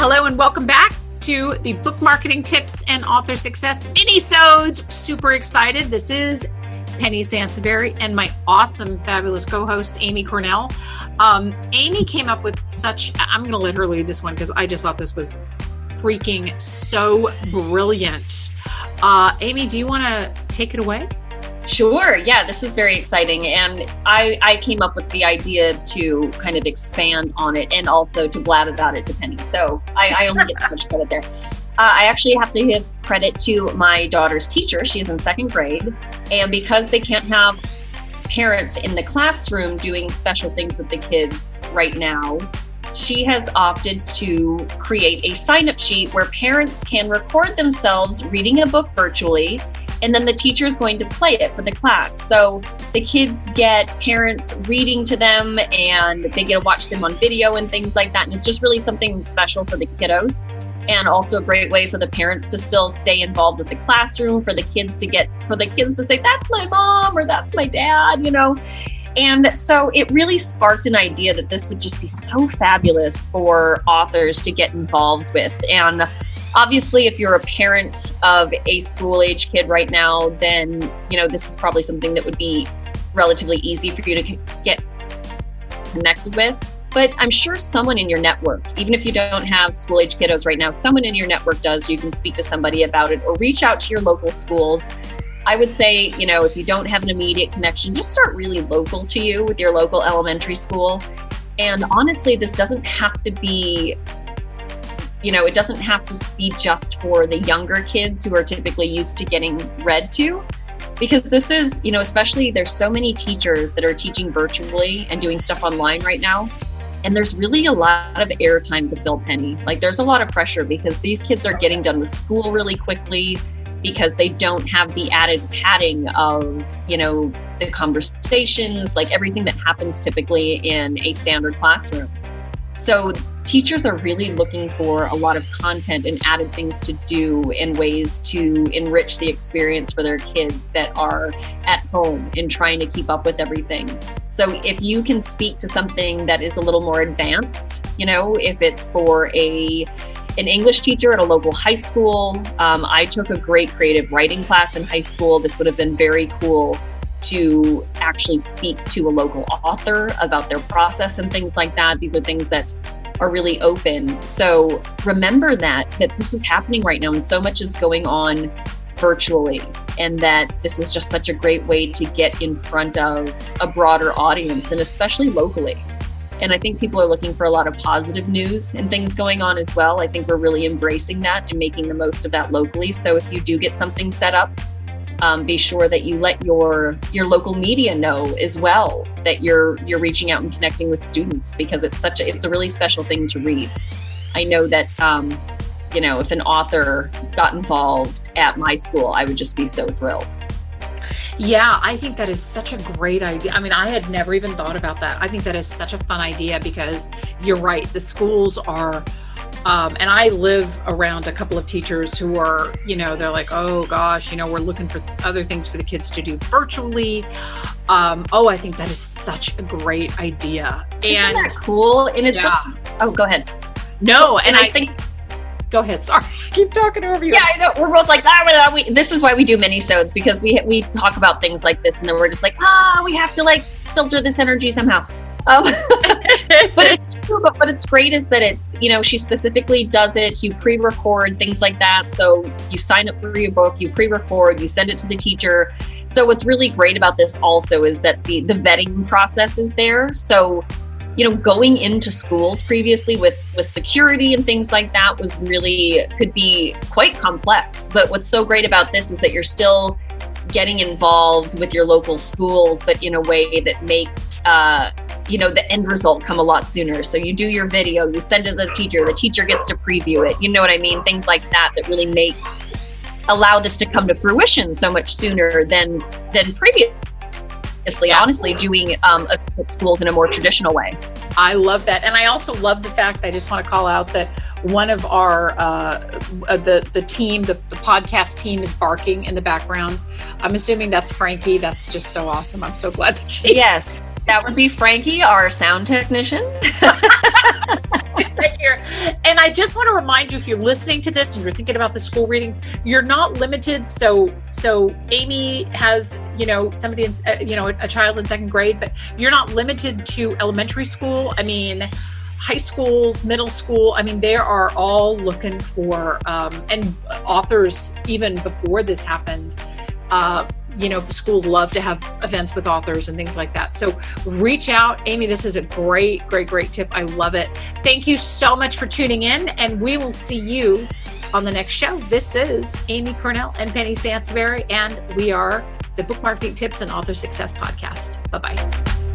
Hello and welcome back to the book marketing tips and author success mini-sodes. Super excited. This is Penny Sansevieri and my awesome, fabulous co-host Amy Cornell. Um, Amy came up with such. I'm going to lead this one because I just thought this was freaking so brilliant. Uh, Amy, do you want to take it away? Sure. Yeah, this is very exciting. And I, I came up with the idea to kind of expand on it and also to blab about it to Penny. So I, I only get so much credit there. Uh, I actually have to give credit to my daughter's teacher. She's in second grade. And because they can't have parents in the classroom doing special things with the kids right now, she has opted to create a sign up sheet where parents can record themselves reading a book virtually and then the teacher is going to play it for the class. So the kids get parents reading to them and they get to watch them on video and things like that. And it's just really something special for the kiddos. And also a great way for the parents to still stay involved with the classroom, for the kids to get, for the kids to say, that's my mom or that's my dad, you know. And so it really sparked an idea that this would just be so fabulous for authors to get involved with. And obviously if you're a parent of a school age kid right now then you know this is probably something that would be relatively easy for you to get connected with. But i'm sure someone in your network even if you don't have school age kiddos right now someone in your network does. You can speak to somebody about it or reach out to your local schools. I would say you know if you don't have an immediate connection just start really local to you with your local elementary school. And honestly this doesn't have to be you know, it doesn't have to be just for the younger kids who are typically used to getting read to. Because this is, you know, especially there's so many teachers that are teaching virtually and doing stuff online right now. And there's really a lot of airtime to fill Penny. Like there's a lot of pressure because these kids are getting done with school really quickly because they don't have the added padding of, you know, the conversations, like everything that happens typically in a standard classroom. So teachers are really looking for a lot of content and added things to do and ways to enrich the experience for their kids that are at home and trying to keep up with everything. So if you can speak to something that is a little more advanced, you know, if it's for a an English teacher at a local high school. Um, I took a great creative writing class in high school. This would have been very cool to actually speak to a local author about their process and things like that. These are things that are really open. So remember that that this is happening right now and so much is going on virtually and that this is just such a great way to get in front of a broader audience and especially locally. And I think people are looking for a lot of positive news and things going on as well. I think we're really embracing that and making the most of that locally. So if you do get something set up, um, be sure that you let your your local media know as well that you're you're reaching out and connecting with students because it's such a it's a really special thing to read. I know that um, you know if an author got involved at my school, I would just be so thrilled. Yeah, I think that is such a great idea. I mean, I had never even thought about that. I think that is such a fun idea because you're right. The schools are um, and I live around a couple of teachers who are, you know, they're like, oh gosh, you know, we're looking for other things for the kids to do virtually. Um, oh, I think that is such a great idea. And Isn't that cool. And it's yeah. oh, go ahead. No, and, and I, I think go ahead. Sorry, I keep talking over you. Yeah, I know. We're both like, ah, we, this is why we do mini-sodes because we we talk about things like this, and then we're just like, ah, we have to like filter this energy somehow. Um, but it's true. But what it's great is that it's you know she specifically does it. You pre-record things like that. So you sign up for your book, you pre-record, you send it to the teacher. So what's really great about this also is that the the vetting process is there. So you know going into schools previously with with security and things like that was really could be quite complex but what's so great about this is that you're still getting involved with your local schools but in a way that makes uh, you know the end result come a lot sooner. So you do your video you send it to the teacher the teacher gets to preview it. You know what i mean? Things like that that really make allow this to come to fruition so much sooner than than previously honestly doing um, at schools in a more traditional way. I love that. And i also love the fact i just want to call out that one of our uh, the the team the, the podcast team is barking in the background. I'm assuming that's frankie. That's just so awesome. I'm so glad that she yes that would be Frankie, our sound technician. And I just want to remind you if you're listening to this and you're thinking about the school readings, you're not limited. So, so Amy has, you know, somebody, in, uh, you know, a child in second grade, but you're not limited to elementary school. I mean, high schools, middle school. I mean, they are all looking for, um, and authors even before this happened. Uh, you know, schools love to have events with authors and things like that. So reach out. Amy, this is a great, great, great tip. I love it. Thank you so much for tuning in, and we will see you on the next show. This is Amy Cornell and Penny Sansevieri, and we are the Book Marketing Tips and Author Success Podcast. Bye bye.